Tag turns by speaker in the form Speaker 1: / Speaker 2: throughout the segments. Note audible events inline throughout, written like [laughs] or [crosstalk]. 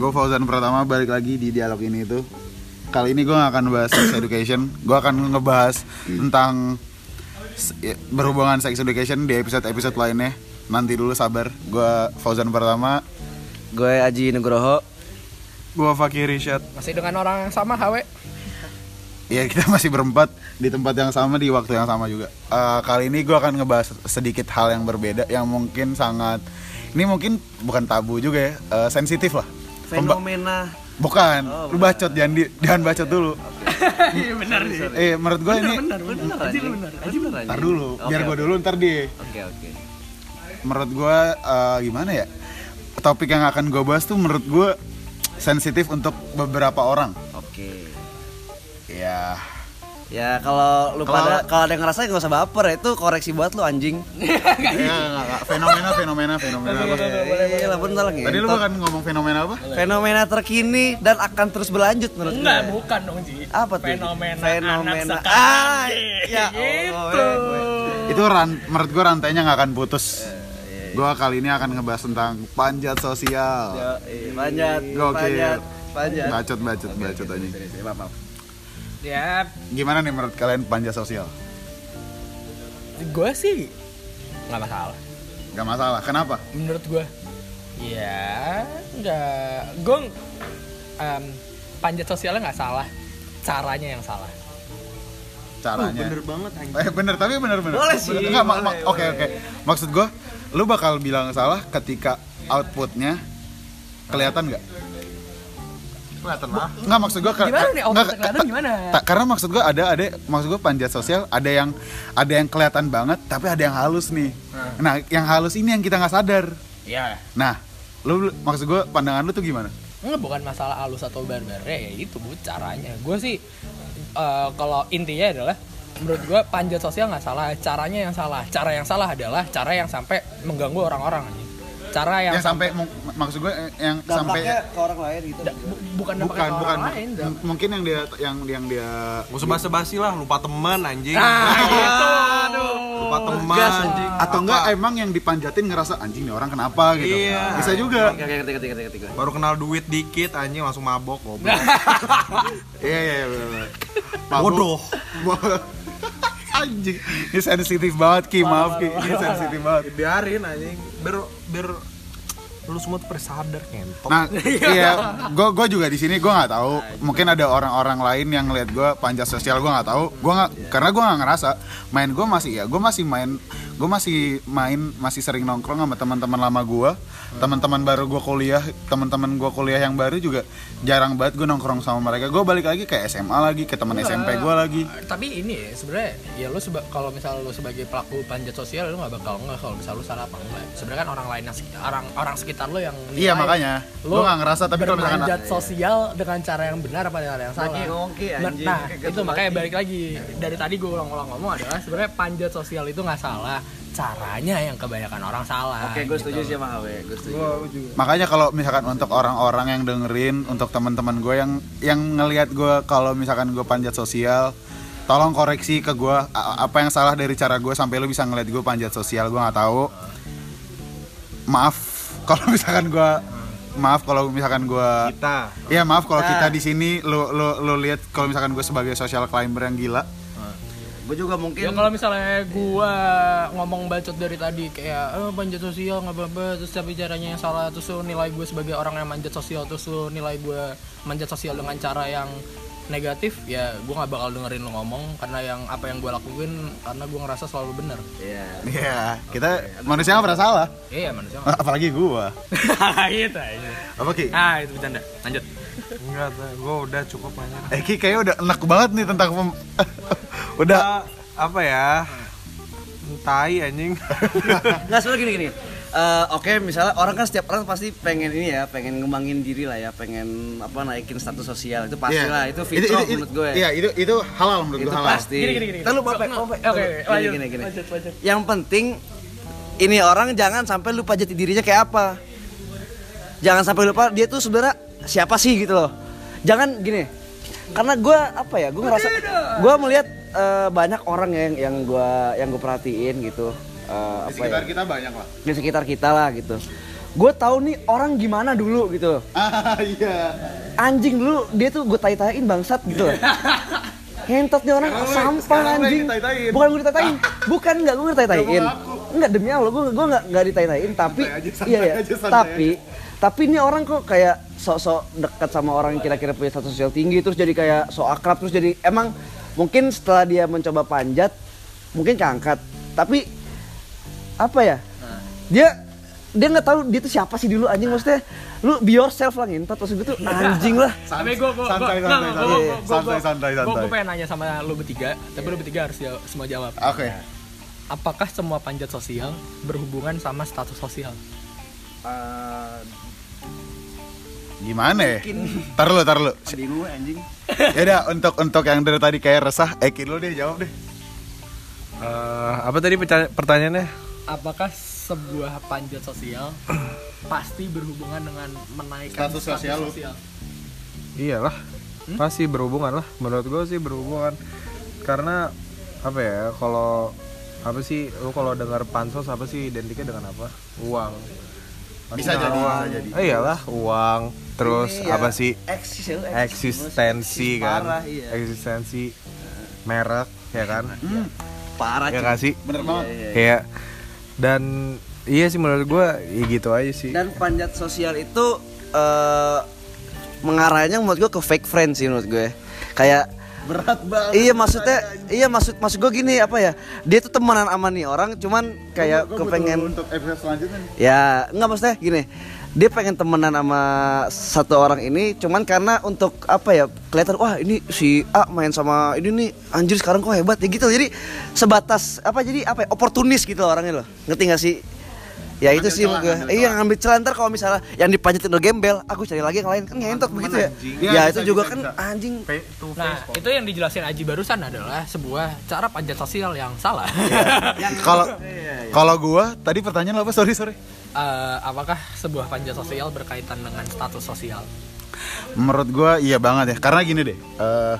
Speaker 1: gue Fauzan pertama balik lagi di dialog ini tuh. Kali ini gue gak akan bahas sex education, gue akan ngebahas tentang ya, berhubungan sex education di episode-episode lainnya. Nanti dulu sabar, gue Fauzan pertama.
Speaker 2: Gue Aji Nugroho.
Speaker 3: Gua Fakir Rishad.
Speaker 4: Masih dengan orang yang sama, HW.
Speaker 1: Ya kita masih berempat di tempat yang sama di waktu yang sama juga. Eh, kali ini gue akan ngebahas sedikit hal yang berbeda yang mungkin sangat ini mungkin bukan tabu juga ya, eh, sensitif lah. Pemba-
Speaker 2: Fenomena.
Speaker 1: bukan,
Speaker 2: Oh,
Speaker 1: lu bacot jangan di, jangan bacot dulu. [laughs]
Speaker 4: Iya benar sih.
Speaker 1: Eh menurut gue ini
Speaker 2: Bener, bener, Aji. Aji bener,
Speaker 1: ntar
Speaker 2: Aji.
Speaker 1: dulu, biar gue dulu ntar dia.
Speaker 2: Oke, oke.
Speaker 1: Menurut gue eh, gimana ya? Topik yang akan gue bahas tuh menurut gue sensitif untuk beberapa orang.
Speaker 2: Oke.
Speaker 1: Ya,
Speaker 2: Ya kalau lu
Speaker 1: Kalau-
Speaker 2: pada kalau ada yang ngerasa gak usah baper ya itu koreksi buat lu anjing. [laughs]
Speaker 1: ya nggak, nggak. fenomena fenomena fenomena.
Speaker 2: Iya lah bentar lagi.
Speaker 1: Tadi lu kan ngomong fenomena apa?
Speaker 2: fenomena terkini dan akan terus berlanjut menurut
Speaker 4: Enggak,
Speaker 2: gue.
Speaker 4: bukan dong, Ji.
Speaker 2: Apa tuh?
Speaker 4: Fenomena,
Speaker 2: Fenomena.
Speaker 4: anak sekarang.
Speaker 2: Ah, ya
Speaker 4: gitu.
Speaker 2: Allah,
Speaker 1: Itu ran, menurut gue rantainya nggak akan putus.
Speaker 2: iya,
Speaker 1: Gue kali ini akan ngebahas tentang panjat sosial.
Speaker 2: Ya, iya, panjat, panjat, panjat.
Speaker 1: Bacot bacot bacot aja.
Speaker 2: Iya, maaf, maaf.
Speaker 4: Ya,
Speaker 1: Gimana nih menurut kalian panjat sosial?
Speaker 4: gue sih nggak masalah.
Speaker 1: Gak masalah. Kenapa?
Speaker 4: Menurut gue, ya nggak. Gue em, panjat sosialnya nggak salah. Caranya yang salah.
Speaker 1: Caranya.
Speaker 3: Bener banget anjing.
Speaker 1: Eh bener tapi bener bener.
Speaker 2: Boleh sih,
Speaker 1: Bener. Nggak, ma- ma-
Speaker 2: boleh,
Speaker 1: Oke oke. Maksud gue, lu bakal bilang salah ketika outputnya kelihatan nggak?
Speaker 3: Kelihatan lah.
Speaker 1: Nggak maksud gue.
Speaker 4: Gimana nih kelihatan gimana?
Speaker 1: karena maksud gue ada ada maksud gue panjat sosial ada yang ada yang kelihatan banget tapi ada yang halus nih. Nah yang halus ini yang kita nggak sadar.
Speaker 4: Ya,
Speaker 1: Nah lu maksud gue pandangan lu tuh gimana?
Speaker 4: Nggak, bukan masalah halus atau barbar ya itu bu caranya gue sih eh, kalau intinya adalah menurut gue panjat sosial nggak salah caranya yang salah cara yang salah adalah cara yang sampai mengganggu orang-orang cara yang,
Speaker 1: Yang sampai maksud gue yang sampai
Speaker 2: ke orang lain gitu.
Speaker 4: Da- bu- bukan
Speaker 1: bukan
Speaker 4: ke
Speaker 1: bukan
Speaker 4: lain
Speaker 1: mungkin yang dia yang yang dia
Speaker 3: Gak usah basa-basi lah, lupa teman anjing.
Speaker 4: nah itu
Speaker 3: lupa teman
Speaker 2: Gas,
Speaker 3: anjing.
Speaker 1: atau enggak emang yang dipanjatin ngerasa anjing nih orang kenapa gitu.
Speaker 3: Iya.
Speaker 1: Bisa juga.
Speaker 2: Oke, oke, ketika, ketika, ketika, ketika.
Speaker 3: Baru kenal duit dikit anjing langsung mabok goblok. [laughs]
Speaker 1: Iya iya iya. bener. Mabuk.
Speaker 3: Bodoh.
Speaker 1: Bo- [laughs] anjing. Ini sensitif banget Ki, maaf Ki. Ini sensitif banget.
Speaker 3: Biarin anjing. Biar biar lu semua tuh pada sadar ngentot.
Speaker 1: Nah, [laughs] iya, gue gue juga di sini gue nggak tahu. Mungkin ada orang-orang lain yang ngeliat gue panjat sosial gue nggak tahu. Gue nggak karena gue nggak ngerasa. Main gue masih ya, gue masih main, gue masih main, masih sering nongkrong sama teman-teman lama gue, teman-teman baru gue kuliah, teman-teman gue kuliah yang baru juga jarang banget gue nongkrong sama mereka. Gue balik lagi ke SMA lagi, ke teman SMP gue lagi.
Speaker 4: tapi ini ya sebenarnya ya lu seba- kalau misalnya lu sebagai pelaku panjat sosial lu nggak bakal nggak kalau misalnya lu salah apa enggak sebenarnya kan orang lain yang orang orang sekitar lu yang
Speaker 1: Iya makanya,
Speaker 4: lu
Speaker 1: gue nggak ngerasa. Tapi kalau misalkan
Speaker 4: bermanjat sosial dengan cara yang benar apa dengan cara yang salah
Speaker 2: Ki,
Speaker 4: Nah,
Speaker 2: anjing.
Speaker 4: nah itu makanya balik lagi dari tadi gue ulang-ulang ngomong adalah sebenarnya panjat sosial itu nggak salah caranya yang kebanyakan orang salah
Speaker 2: Oke, gue
Speaker 4: gitu.
Speaker 2: setuju sih sama HW, gue setuju.
Speaker 1: Makanya kalau misalkan untuk orang-orang yang dengerin, untuk teman-teman gue yang yang ngelihat gue kalau misalkan gue panjat sosial, tolong koreksi ke gue apa yang salah dari cara gue sampai lu bisa ngeliat gue panjat sosial, gue nggak tahu. Maaf kalau [laughs] misalkan gue maaf kalau misalkan gue
Speaker 3: Kita.
Speaker 1: Iya maaf kalau kita di sini lu lu lu lihat kalau misalkan gue sebagai social climber yang gila.
Speaker 2: Gue juga mungkin
Speaker 4: Ya kalau misalnya gua ngomong bacot dari tadi kayak eh panjat sosial nggak apa-apa terus tapi caranya yang salah terus lu nilai gue sebagai orang yang manjat sosial terus lu nilai gue manjat sosial dengan cara yang negatif ya gue nggak bakal dengerin lu ngomong karena yang apa yang gue lakuin karena gue ngerasa selalu benar
Speaker 2: Iya.
Speaker 1: Iya, kita manusia nggak pernah salah.
Speaker 4: iya manusia
Speaker 1: Apalagi gue. [laughs]
Speaker 4: gitu aja
Speaker 1: Apa Ki?
Speaker 4: ah itu bercanda lanjut
Speaker 3: Enggak, gue udah cukup banyak.
Speaker 1: Eh Ki kayaknya udah enak banget nih tentang pem- [laughs] udah
Speaker 3: apa ya? Tai anjing. [laughs]
Speaker 2: Nggak sebenarnya gini gini. Eh, Oke, misalnya orang kan setiap orang pasti pengen ini ya, pengen ngembangin diri lah ya, pengen apa naikin status sosial itu pasti
Speaker 1: Iya.
Speaker 2: lah, itu fitrah menurut gue.
Speaker 1: Iya, itu itu halal menurut
Speaker 2: itu
Speaker 1: gue halal.
Speaker 2: pasti.
Speaker 4: Gini, gini, gini.
Speaker 2: Ntar lu
Speaker 4: So,
Speaker 2: Pak,
Speaker 4: no,
Speaker 2: Pak,
Speaker 4: oke,
Speaker 2: gini,
Speaker 4: lanjut,
Speaker 2: gini, gini.
Speaker 4: lanjut, lanjut.
Speaker 2: Yang penting ini orang jangan sampai lupa jati dirinya kayak apa. Jangan sampai lupa dia tuh sebenarnya siapa sih gitu loh. Jangan gini. Karena gue apa ya, gue ngerasa gue melihat eh, banyak orang yang yang gue yang gue perhatiin gitu. Eh,
Speaker 1: Di
Speaker 2: apa ya,
Speaker 1: sekitar kita banyak lah.
Speaker 2: di sekitar kita lah gitu gue tahu nih orang gimana dulu gitu
Speaker 1: ah iya
Speaker 2: anjing dulu dia tuh gue tai-taiin bangsat gitu loh. Ngentot nih orang
Speaker 1: Sekarang
Speaker 2: sampah
Speaker 1: sekarang
Speaker 2: anjing. Bukan gue ditai-taiin. Bukan enggak gue ditai-taiin. Enggak demi Allah gue gue enggak enggak ditai-taiin tapi
Speaker 1: aja,
Speaker 2: iya ya.
Speaker 1: aja,
Speaker 2: Tapi tapi ini orang kok kayak sok-sok dekat sama orang yang kira-kira punya status sosial tinggi terus jadi kayak sok akrab terus jadi emang mungkin setelah dia mencoba panjat mungkin keangkat. Tapi apa ya? Dia dia nggak tahu dia tuh siapa sih dulu anjing. Maksudnya lu be yourself lah ngentot maksud gue tuh anjing lah.
Speaker 4: Tapi gue gue
Speaker 1: santai santai santai. santai santai
Speaker 4: Gue
Speaker 1: santai.
Speaker 4: pengen nanya sama lu bertiga, tapi lu bertiga harus jawab, semua jawab.
Speaker 1: oke.
Speaker 4: Apakah semua panjat sosial berhubungan sama status sosial?
Speaker 1: Gimana ya tar lu tar lu
Speaker 2: bingung anjing
Speaker 1: ya udah untuk untuk yang dari tadi kayak resah Eki lu deh jawab deh
Speaker 3: Eh, apa tadi pertanya- pertanyaannya?
Speaker 4: Apakah sebuah panjat sosial [clears throat] pasti berhubungan dengan menaikkan
Speaker 1: Status sosial lu.
Speaker 3: Iyalah, pasti berhubungan lah. Menurut gue sih berhubungan. Karena apa ya? Kalau apa sih? Lu kalau dengar pansos apa sih identiknya dengan apa? Uang.
Speaker 1: bisa jadi bisa jadi
Speaker 3: Eh, iyalah, uang. Terus
Speaker 2: Ini ya,
Speaker 3: apa sih?
Speaker 2: eksis ya, eksis.
Speaker 3: Eksistensi
Speaker 2: Eksis
Speaker 3: kan?
Speaker 2: parah, iya.
Speaker 3: Eksistensi merek ya kan?
Speaker 2: parah
Speaker 3: Ya
Speaker 2: cuy.
Speaker 3: nggak sih?
Speaker 1: bener banget
Speaker 3: Kayak dan iya sih menurut gue ya gitu aja sih.
Speaker 2: dan panjat sosial itu eh mengarahnya menurut gue ke fake friends sih menurut gue kayak
Speaker 1: berat banget
Speaker 2: iya maksudnya iya maksud maksud gue gini apa ya dia tuh temenan sama nih orang cuman kayak kepengen
Speaker 1: untuk episode selanjutnya nih
Speaker 2: ya nggak maksudnya gini dia pengen temenan sama satu orang ini cuman karena untuk apa ya kelihatan wah ini si A main sama ini nih anjir sekarang kok hebat ya gitu. Jadi sebatas apa jadi apa ya oportunis gitu loh orangnya loh. Ngerti gak sih? Ya itu sih gue iya ngambil celah. Ntar kalau misalnya yang dipanjatin udah gembel aku cari lagi yang lain. Kan ngentot begitu ya. ya,
Speaker 1: Iya,
Speaker 2: itu
Speaker 1: bisa,
Speaker 2: juga
Speaker 1: bisa,
Speaker 2: kan
Speaker 1: bisa.
Speaker 2: anjing.
Speaker 4: Nah, itu yang dijelasin Aji barusan adalah sebuah cara panjat sosial yang salah. [laughs]
Speaker 1: kalau [laughs] kalau gua tadi pertanyaan apa? Sorry sorry
Speaker 4: Eh, apakah sebuah panjat sosial berkaitan dengan status sosial?
Speaker 1: menurut gua iya banget ya. Karena gini deh eh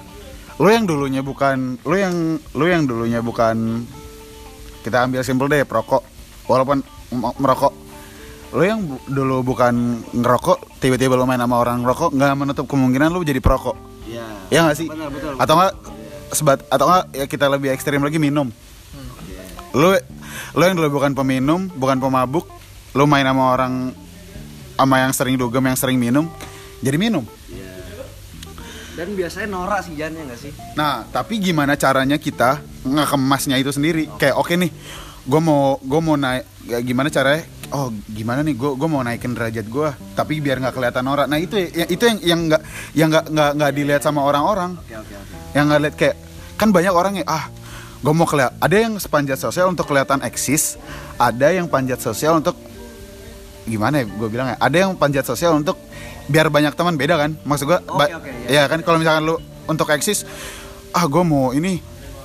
Speaker 1: lu yang dulunya bukan lu yang lu yang dulunya bukan kita ambil simpel deh perokok. Walaupun merokok. Lu yang bu- dulu bukan ngerokok tiba-tiba lu main sama orang ngerokok nggak menutup kemungkinan lu jadi perokok.
Speaker 2: Ya
Speaker 1: ya nggak sih?
Speaker 2: Benar, betul,
Speaker 1: atau nggak sebat atau nggak ya kita lebih ekstrim lagi minum. Lu lu yang dulu bukan peminum bukan pemabuk lu main sama orang sama yang sering dugem yang sering minum jadi minum
Speaker 2: dan biasanya norak sih Jan ya nggak sih
Speaker 1: Nah, tapi gimana caranya kita ngekemasnya itu sendiri? Kayak oke nih, gue mau gue mau naik, ya gimana caranya? Oh, gimana nih? Gue gue mau naikin derajat gue, tapi biar nggak kelihatan orang. Nah itu ya, itu yang yang nggak yang nggak nggak nggak dilihat sama orang-orang.
Speaker 2: oke oke oke
Speaker 1: Yang nggak lihat kayak kan banyak orang yang ah gue mau kelihatan. Ada yang panjat sosial untuk kelihatan eksis, ada yang panjat sosial untuk gimana ya gue bilang ya ada yang panjat sosial untuk biar banyak teman beda kan? Maksud gue
Speaker 2: Oke, oke,
Speaker 1: ya. kan? Kalau misalkan lu untuk eksis ah gue mau ini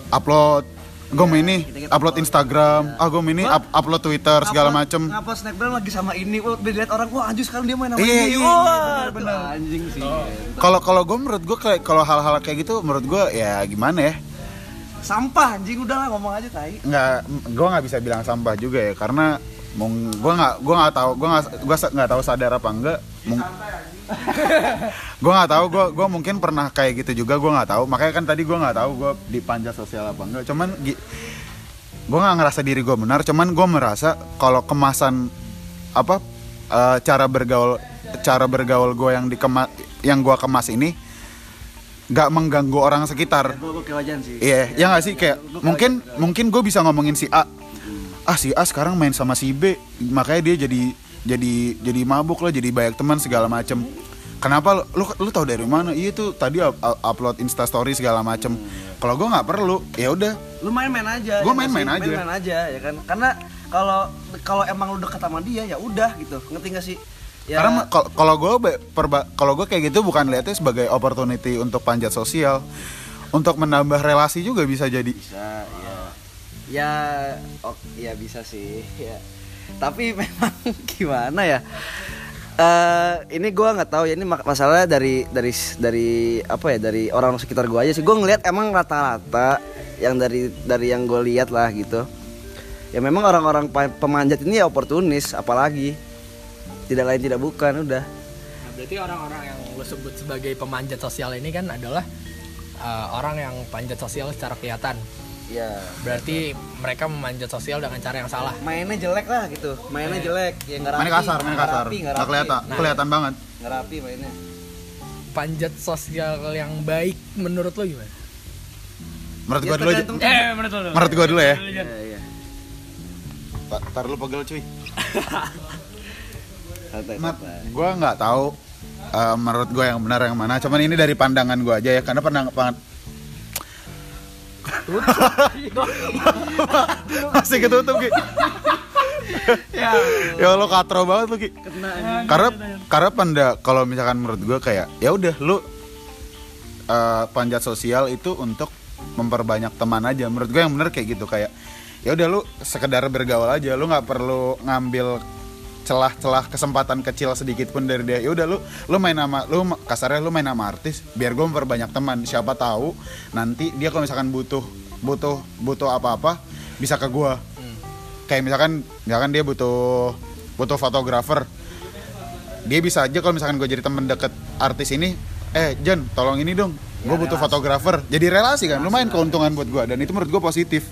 Speaker 1: upload gue mau ini upload Instagram ah gue mau ini up- upload Twitter segala
Speaker 2: Ngapa-
Speaker 1: macem.
Speaker 2: ngapa snapgram lagi sama ini oh dilihat orang wah anjir sekarang dia main sama
Speaker 1: Iya,
Speaker 2: ini.
Speaker 1: iya,
Speaker 2: wah
Speaker 1: bener,
Speaker 2: anjing sih.
Speaker 1: Kalau kalau gue menurut gue kayak kalau hal-hal kayak gitu menurut gue ya gimana ya?
Speaker 2: Sampah anjing udah lah ngomong aja tai.
Speaker 1: Nggak gue nggak bisa bilang sampah juga ya karena mung gue nggak gue nggak tahu gue nggak gue nggak tahu sadar apa enggak. Mung gue nggak tahu gue gue mungkin pernah kayak gitu juga gue nggak tahu. Makanya kan tadi gue nggak tahu gue dipanjat sosial apa enggak. Cuman gue nggak ngerasa diri gue benar cuman gue merasa kalau kemasan apa eh, cara bergaul cara bergaul gue yang dikema yang gue kemas ini nggak mengganggu orang sekitar. Iya, ya nggak sih? Kayak mungkin mungkin gue bisa ngomongin si A. Ah si A sekarang main sama si B, makanya dia jadi jadi jadi mabuk lah, jadi banyak teman segala macem. Kenapa lu lu tahu dari mana? Iya tuh tadi up- up- upload Insta story segala macem. Kalau gue nggak perlu, ya udah.
Speaker 2: lu main-main aja
Speaker 1: Gua
Speaker 2: ya nggak
Speaker 1: main-main aja.
Speaker 2: main-main aja ya kan karena kalau kalau emang lu deket sama dia ya udah gitu ngerti gak sih ya
Speaker 1: Karena kal- kalau gue kalau gue kayak gitu bukan lihatnya sebagai opportunity untuk panjat sosial, untuk menambah relasi juga bisa jadi.
Speaker 2: bisa ya ya oh, ya bisa sih ya. Tapi [laughs] memang gimana ya? Eh ini gua nggak tahu ya ini masalahnya dari dari dari apa ya dari orang sekitar gua aja sih. Gua ngelihat emang rata-rata yang dari dari yang gue lihat lah gitu. Ya memang orang-orang pemanjat ini ya oportunis apalagi. Tidak lain tidak bukan udah.
Speaker 4: Nah, berarti orang-orang yang lo sebut sebagai pemanjat sosial ini kan adalah uh, orang yang panjat sosial secara kelihatan.
Speaker 2: Ya
Speaker 4: Berarti mereka memanjat sosial dengan cara yang salah.
Speaker 2: mainnya jelek lah gitu mainnya jelek ya nggak
Speaker 1: Mainnya kasar, mainnya
Speaker 2: nggak
Speaker 1: kasar.
Speaker 2: rapi, nggak
Speaker 1: Nggak
Speaker 2: rapi.
Speaker 1: kelihatan,
Speaker 4: Nah.
Speaker 1: kelihatan banget.
Speaker 2: nggak rapi mainnya
Speaker 4: Panjat sosial yang baik menurut lo gimana?
Speaker 1: Menurut
Speaker 2: Ya,
Speaker 1: gua dulu aja.
Speaker 4: Eh, menurut lo.
Speaker 1: Menurut gua dulu ya.
Speaker 2: Iya, iya.
Speaker 1: Ta- Tar lu pegel cuy. [laughs]
Speaker 2: Santai,
Speaker 1: Mat,
Speaker 2: santai.
Speaker 1: gua nggak tahu eh, menurut gua yang benar yang mana. Cuman ini dari pandangan gua aja ya, karena pandang pan- masih ketutup Ki.
Speaker 4: Ya.
Speaker 1: ya lo katro banget lu Ki. Karena karena panda kalau misalkan menurut gua kayak ya udah lu eh, panjat sosial itu untuk memperbanyak teman aja. Menurut gue yang bener kayak gitu kayak ya udah lu sekedar bergaul aja, lu nggak perlu ngambil celah-celah kesempatan kecil sedikit pun dari dia. Ya udah lu lu main sama lu kasarnya lu main sama artis biar gue memperbanyak teman. Siapa tahu nanti dia kalau misalkan butuh butuh butuh apa-apa bisa ke gua. Kayak misalkan misalkan dia butuh butuh fotografer dia bisa aja kalau misalkan gue jadi temen deket artis ini eh Jen tolong ini dong gue butuh fotografer jadi relasi kan lumayan keuntungan buat gue dan itu menurut gue positif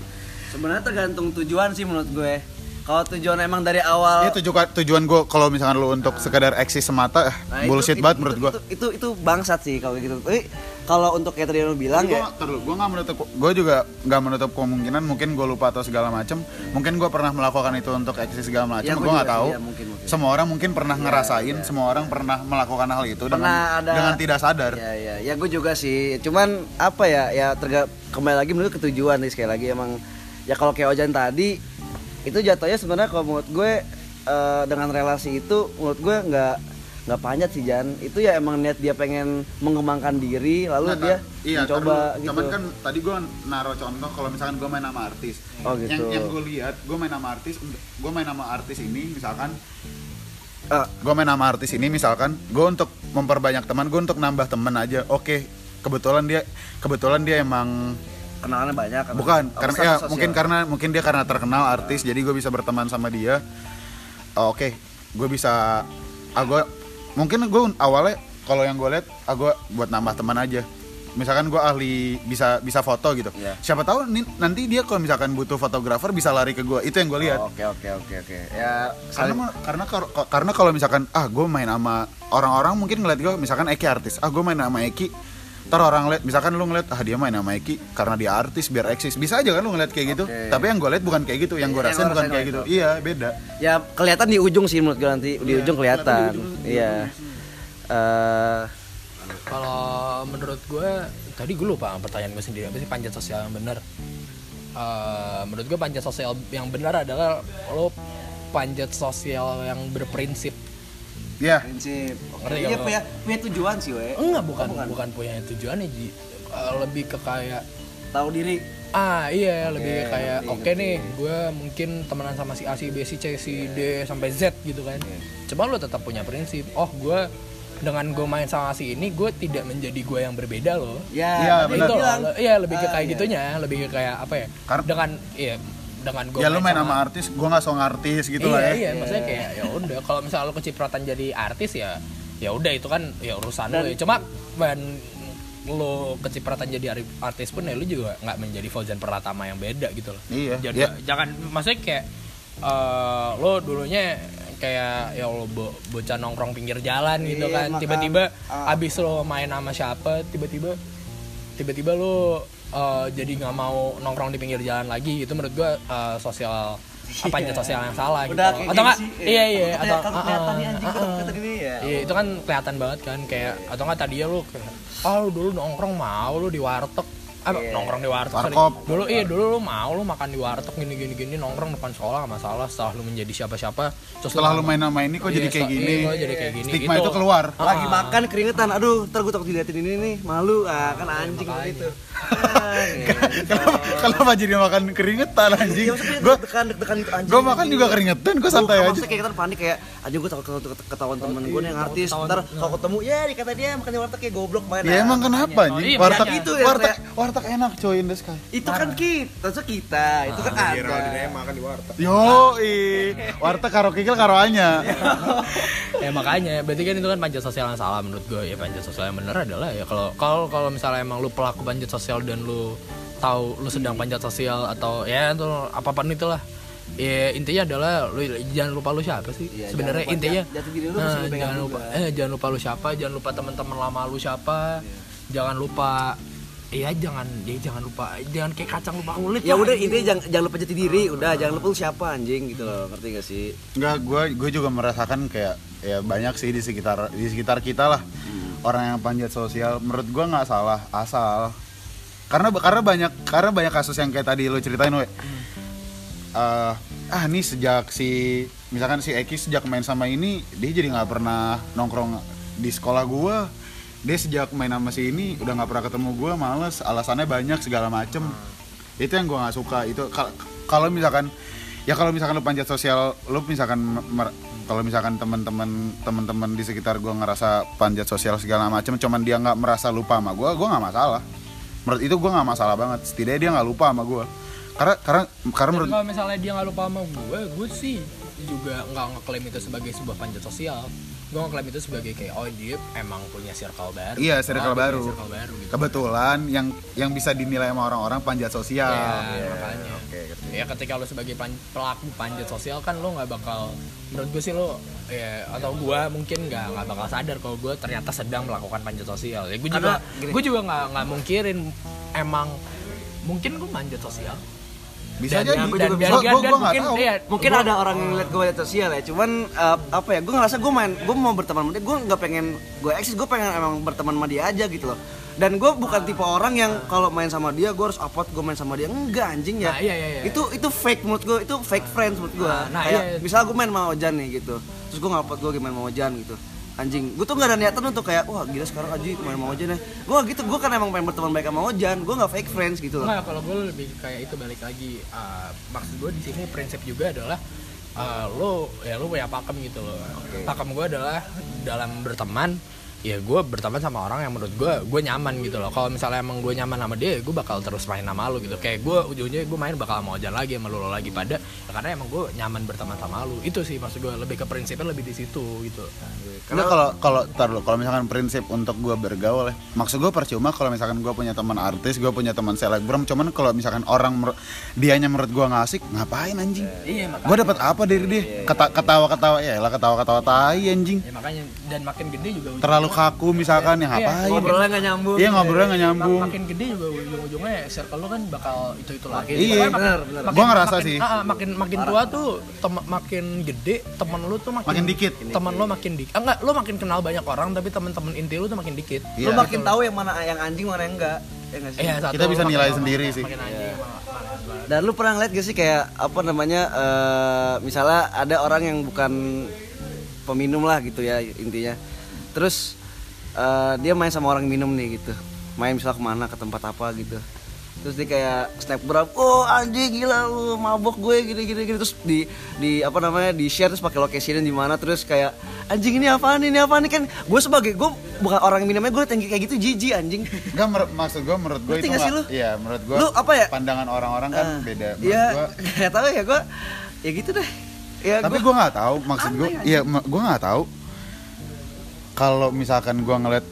Speaker 2: sebenarnya tergantung tujuan sih menurut gue kalau tujuan emang dari awal
Speaker 1: ya tujuan tujuan gue kalau misalkan lu untuk sekedar eksis semata eh,
Speaker 2: Nah,
Speaker 1: bullshit
Speaker 2: itu-
Speaker 1: banget
Speaker 2: itu-
Speaker 1: menurut gue
Speaker 2: itu, itu itu bangsat sih kalau gitu. Tapi kalau untuk kayak tadi lu bilang ya
Speaker 1: gue nggak menutup gue juga nggak menutup kemungkinan mungkin gue lupa atau segala macem. Mungkin gue pernah melakukan itu untuk eksis segala macem
Speaker 2: Ya, gua
Speaker 1: gue nggak tahu.
Speaker 2: ya, mungkin, mungkin.
Speaker 1: semua orang mungkin pernah ngerasain semua orang pernah melakukan hal itu
Speaker 2: pernah
Speaker 1: dengan
Speaker 2: ada
Speaker 1: dengan tidak sadar.
Speaker 2: Ya ya ya gue juga sih. Cuman apa ya? Ya terga kembali lagi menurut ketujuan nih sekali lagi. Emang ya kalau kayak Ojan tadi itu jatuhnya sebenarnya kalau menurut gue eh, dengan relasi itu menurut gue nggak nggak panjat sih Jan itu ya emang niat dia pengen mengembangkan diri lalu
Speaker 1: Nah,
Speaker 2: dia
Speaker 1: iya,
Speaker 2: mencoba
Speaker 1: dulu.
Speaker 2: gitu
Speaker 1: Cuman kan tadi gue naro contoh kalau misalkan gue main sama artis.
Speaker 2: Oh,
Speaker 1: Yang
Speaker 2: gitu.
Speaker 1: yang gue lihat, gue main sama artis, gue main sama artis ini misalkan
Speaker 2: Ah,
Speaker 1: gue main sama artis ini misalkan gue untuk memperbanyak teman gue untuk nambah teman aja oke kebetulan dia kebetulan dia emang
Speaker 2: kenalannya banyak kan?
Speaker 1: bukan karena ya
Speaker 2: sosial?
Speaker 1: mungkin karena mungkin dia karena terkenal artis jadi gue bisa berteman sama dia Oh, oke gue bisa ah gue mungkin gue awalnya kalau yang gue lihat ah gue buat nambah teman aja misalkan gue ahli bisa bisa foto gitu
Speaker 2: Iya.
Speaker 1: siapa tahu nih, nanti dia kalau misalkan butuh fotografer bisa lari ke gue itu yang gue lihat
Speaker 2: Oh, Oke oke oke oke. Ya
Speaker 1: karena karena kar- karena kalau misalkan ah gue main sama orang-orang mungkin ngeliat gue misalkan Eki artis ah gue main sama Eki ntar orang lihat misalkan lu ngeliat ah dia main sama Eki karena dia artis biar eksis bisa aja kan lu ngeliat kayak gitu
Speaker 2: Oke.
Speaker 1: tapi yang gue lihat bukan kayak gitu yang gue
Speaker 2: Yang
Speaker 1: rasain bukan kayak
Speaker 2: itu.
Speaker 1: gitu iya beda
Speaker 2: ya kelihatan di ujung sih menurut gue nanti di ujung kelihatan. Iya. Eh
Speaker 4: Kalau menurut gue, tadi gue lupa pertanyaan gue sendiri apa sih panjat sosial yang benar? Eh, menurut gue panjat sosial yang benar adalah lo panjat sosial yang berprinsip.
Speaker 1: Iya
Speaker 2: prinsip.
Speaker 4: Ngerti
Speaker 2: Iya punya punya tujuan sih, we.
Speaker 4: Enggak, bukan
Speaker 2: bukan.
Speaker 4: bukan, punya tujuannya Ji. Eh, lebih ke kayak
Speaker 2: Tahu diri.
Speaker 4: ah iya lebih
Speaker 2: Oke,
Speaker 4: ke kayak oke nih gue mungkin temenan sama si A si B si C si D sampai Z gitu kan coba lo tetap punya prinsip oh gue dengan gue main sama si ini gue tidak menjadi gue yang berbeda loh
Speaker 2: Ya,
Speaker 1: Iya, benar.
Speaker 2: bilang.
Speaker 4: loh, iya lebih ke
Speaker 2: Ah,
Speaker 4: kayak
Speaker 2: iya.
Speaker 4: gitunya lebih ke kayak apa ya
Speaker 1: Kar-
Speaker 4: dengan iya dengan gue
Speaker 1: ya lu main sama artis gue nggak so artis gitu
Speaker 4: iya
Speaker 1: lah ya
Speaker 4: iya maksudnya kayak ya udah kalau misalnya lo kecipratan jadi artis ya ya udah itu kan ya urusan lo
Speaker 2: Dan-
Speaker 4: ya cuma ban lo kecipratan jadi artis pun ya lo juga nggak menjadi Fauzan Pratama yang beda gitu loh
Speaker 1: Iya,
Speaker 4: jadi
Speaker 1: iya.
Speaker 4: jangan maksudnya kayak eh, lo dulunya kayak ya lo bo- bocah nongkrong pinggir jalan gitu
Speaker 2: Iya,
Speaker 4: kan tiba-tiba
Speaker 2: Ah.
Speaker 4: abis lo main sama siapa tiba-tiba tiba-tiba lo eh, jadi nggak mau nongkrong di pinggir jalan lagi itu menurut gua eh, sosial apa aja sosial yang salah gitu
Speaker 2: Udah kayak
Speaker 4: atau nggak
Speaker 2: gengsi,
Speaker 4: iya iya atau
Speaker 2: kalau
Speaker 4: ah,
Speaker 2: kelihatan nih anjing
Speaker 4: ah, ah.
Speaker 2: kelihatan ya.
Speaker 4: Iya itu kan kelihatan banget kan kayak atau nggak tadi ya lu kayak ah lu dulu nongkrong mau lu di warteg apa
Speaker 2: Iya.
Speaker 4: nongkrong di warteg.
Speaker 1: Warkop.
Speaker 4: dulu iya dulu lu mau lu makan di warteg gini gini gini nongkrong depan sekolah nggak masalah setelah lu menjadi siapa siapa terus
Speaker 1: setelah lu main sama ini kok
Speaker 4: Iya,
Speaker 1: jadi kayak gini
Speaker 4: iya, kok jadi kayak gini
Speaker 1: stigma itu keluar
Speaker 2: Lagi
Speaker 4: Ah.
Speaker 2: makan keringetan, aduh, ntar gue takut diliatin ini nih, malu, ah kan anjing seperti itu. Ah,
Speaker 1: kenapa kenapa jadi makan keringetan anjing
Speaker 2: Ya
Speaker 1: gue
Speaker 2: deg-degan deg-degan itu anjing.
Speaker 1: gue makan juga keringetan gue santai aja
Speaker 2: Maksudnya kayak kita panik kayak anjing gue takut ketahuan temen gue nih yang artis. Ntar kalau ketemu ya dikata dia makan di warteg kayak goblok main.
Speaker 1: ya emang kenapa
Speaker 4: Oh,
Speaker 1: anjing
Speaker 4: iya,
Speaker 1: warteg itu
Speaker 2: ya,
Speaker 1: warteg warteg enak coy in the sky
Speaker 2: Itu kan kita, itu kita, itu kan ada.
Speaker 3: makan di warteg
Speaker 1: Yo, warteg karo kikil karo anya.
Speaker 4: ya [laughs] makanya berarti kan itu kan panjat sosial yang salah menurut gue ya panjat sosial yang bener adalah ya kalau kalau kalau misalnya emang lu pelaku panjat sosial dan lu tahu lu sedang panjat sosial atau ya itu apa pun itulah. Ya intinya adalah lu jangan lupa lu siapa sih
Speaker 2: Iya,
Speaker 4: sebenarnya intinya.
Speaker 2: jati diri lu
Speaker 4: nah, jangan
Speaker 2: juga.
Speaker 4: lupa eh jangan lupa lu siapa jangan lupa teman-teman lama lu siapa. Jangan lupa Iya jangan ya jangan lupa jangan kayak kacang lupa kulit
Speaker 2: ya udah intinya jangan jangan lupa jati diri udah jangan lupa lu siapa anjing gitu loh ngerti gak sih?
Speaker 1: Enggak, gue gue juga merasakan kayak ya banyak sih di sekitar di sekitar kita lah. Orang yang panjat sosial. Menurut gue nggak salah asal karena karena banyak karena banyak kasus yang kayak tadi lo ceritain we. Eh, ah nih sejak si misalkan si Eki sejak main sama ini dia jadi nggak pernah nongkrong di sekolah gue dia sejak main sama si ini udah nggak pernah ketemu gue males alasannya banyak segala macem. Itu yang gue nggak suka. Itu kal- kalau misalkan ya kalau misalkan lu panjat sosial lu misalkan kalau misalkan teman-teman teman-teman di sekitar gue ngerasa panjat sosial segala macem cuman dia nggak merasa lupa sama gue gue nggak masalah menurut itu gue nggak masalah banget setidaknya dia nggak lupa sama gue karena karena karena menurut
Speaker 4: kalau misalnya dia nggak lupa sama gue, gue sih juga nggak ngeklaim itu sebagai sebuah panjat sosial. Gue ngeklaim itu sebagai kayak oh dia emang punya circle baru.
Speaker 1: Iya, circle
Speaker 4: Oh, dia
Speaker 1: baru.
Speaker 4: circle baru gitu.
Speaker 1: kebetulan yang yang bisa dinilai sama orang-orang panjat sosial
Speaker 4: Iya,
Speaker 1: Iya,
Speaker 4: makanya.
Speaker 1: oke ngerti.
Speaker 4: Ya ketika lo sebagai pan- pelaku panjat sosial kan lo nggak bakal menurut gue sih lo ya atau gue mungkin nggak nggak bakal sadar kalau gue ternyata sedang melakukan panjat sosial. Ya gue juga gue juga nggak nggak mungkirin emang mungkin gue manjat sosial.
Speaker 1: Bisa
Speaker 4: Dan-
Speaker 1: jadi.
Speaker 4: dan-
Speaker 1: gua- gua-
Speaker 4: dan
Speaker 1: gua nggak
Speaker 4: mungkin
Speaker 1: tahu.
Speaker 4: iya,
Speaker 2: mungkin
Speaker 4: gua-
Speaker 2: ada orang yang ngeliat gue di sosial ya cuman eh, apa ya gue ngerasa gue main gue mau berteman sama dia gue nggak pengen gue eksis gue pengen emang berteman sama dia aja gitu loh. Dan gue bukan tipe orang yang kalau main sama dia gue harus upload gue main sama dia. Enggak anjing ya.
Speaker 4: Nah, iya, iya, iya.
Speaker 2: itu itu fake menurut gue itu fake friends menurut gue
Speaker 4: Nah, nah,
Speaker 2: kayak
Speaker 4: iya, iya.
Speaker 2: misalnya gue main sama Ojan nih gitu terus gue ngupload gue main sama Ojan gitu anjing gue tuh gak ada niatan untuk kayak wah gila sekarang aja main sama Ojan ya gue gitu gue kan emang pengen berteman baik sama Ojan gue nggak fake friends gitu loh
Speaker 4: kalau gue lebih kayak itu balik lagi. Uh, maksud gue di sini prinsip juga adalah uh, lo ya lo punya pakem gitu loh. Pakem gue adalah dalam berteman ya gue berteman sama orang yang menurut gue gue nyaman gitu loh. Kalau misalnya emang gue nyaman sama dia gue bakal terus main sama lu gitu. Kayak gue ujungnya gue main bakal mau jalan lagi sama lu lagi. Pada ya karena emang gue nyaman berteman sama lu. Itu sih maksud gue lebih ke prinsipnya lebih di situ gitu.
Speaker 1: Karena kalau kalau tar dulu, kalau misalkan prinsip untuk gue bergaul ya, maksud gue percuma kalau misalkan gue punya teman artis, gue punya teman selebgram, cuman kalau misalkan orang mer- dianya menurut gue nggak asik, ngapain anjing?
Speaker 4: iya makanya.
Speaker 1: Gue dapat apa dari dia? Keta- ketawa-ketawa ya lah ketawa-ketawa tai anjing.
Speaker 4: ya makanya dan makin gede juga
Speaker 1: Terlalu kaku misalkan ya ngapain?
Speaker 2: ngobrolnya nggak nyambung
Speaker 1: Iya ngobrolnya nggak nyambung.
Speaker 4: makin gede juga ujung-ujungnya ya circle lu kan bakal itu itu lagi
Speaker 1: Iya,
Speaker 2: bener.
Speaker 1: Gua ngerasa
Speaker 4: makin,
Speaker 1: sih.
Speaker 4: ah, ah, makin makin tua tuh tem- makin gede temen lu tuh makin
Speaker 1: Makin dikit.
Speaker 4: temen lu makin dikit ah, enggak lu makin kenal banyak orang tapi temen-temen inti lu tuh makin dikit
Speaker 1: Iya.
Speaker 2: lu makin tahu yang mana yang anjing mana yang enggak ya
Speaker 4: Iya, satu,
Speaker 1: Kita bisa nilai sendiri
Speaker 4: makin-
Speaker 1: sih.
Speaker 2: Dan lu pernah ngeliat gak sih kayak apa namanya eh, misalnya ada orang yang bukan peminum lah gitu ya intinya. Terus eh, dia main sama orang minum nih gitu. Main misalnya ke mana ke tempat apa gitu. Terus dia kayak snapgram, oh anjing gila lu mabok gue gini gini gini terus di di apa namanya di share terus pakai location di mana terus kayak anjing ini apa nih ini apa nih kan gue sebagai gue bukan orang minumnya gue tinggi kayak gitu jijik anjing
Speaker 1: Enggak mer- maksud gue menurut gue itu
Speaker 2: nggak sih lu?
Speaker 1: Iya menurut gue
Speaker 2: Lu apa ya?
Speaker 1: pandangan orang-orang kan
Speaker 2: Ah,
Speaker 1: beda. Menurut
Speaker 2: Iya,
Speaker 1: gua- [laughs]
Speaker 2: nggak tahu ya gue. Ya gitu deh. Ya
Speaker 1: tapi gue nggak tahu maksud gue iya gue nggak tahu kalau misalkan gue ngeliat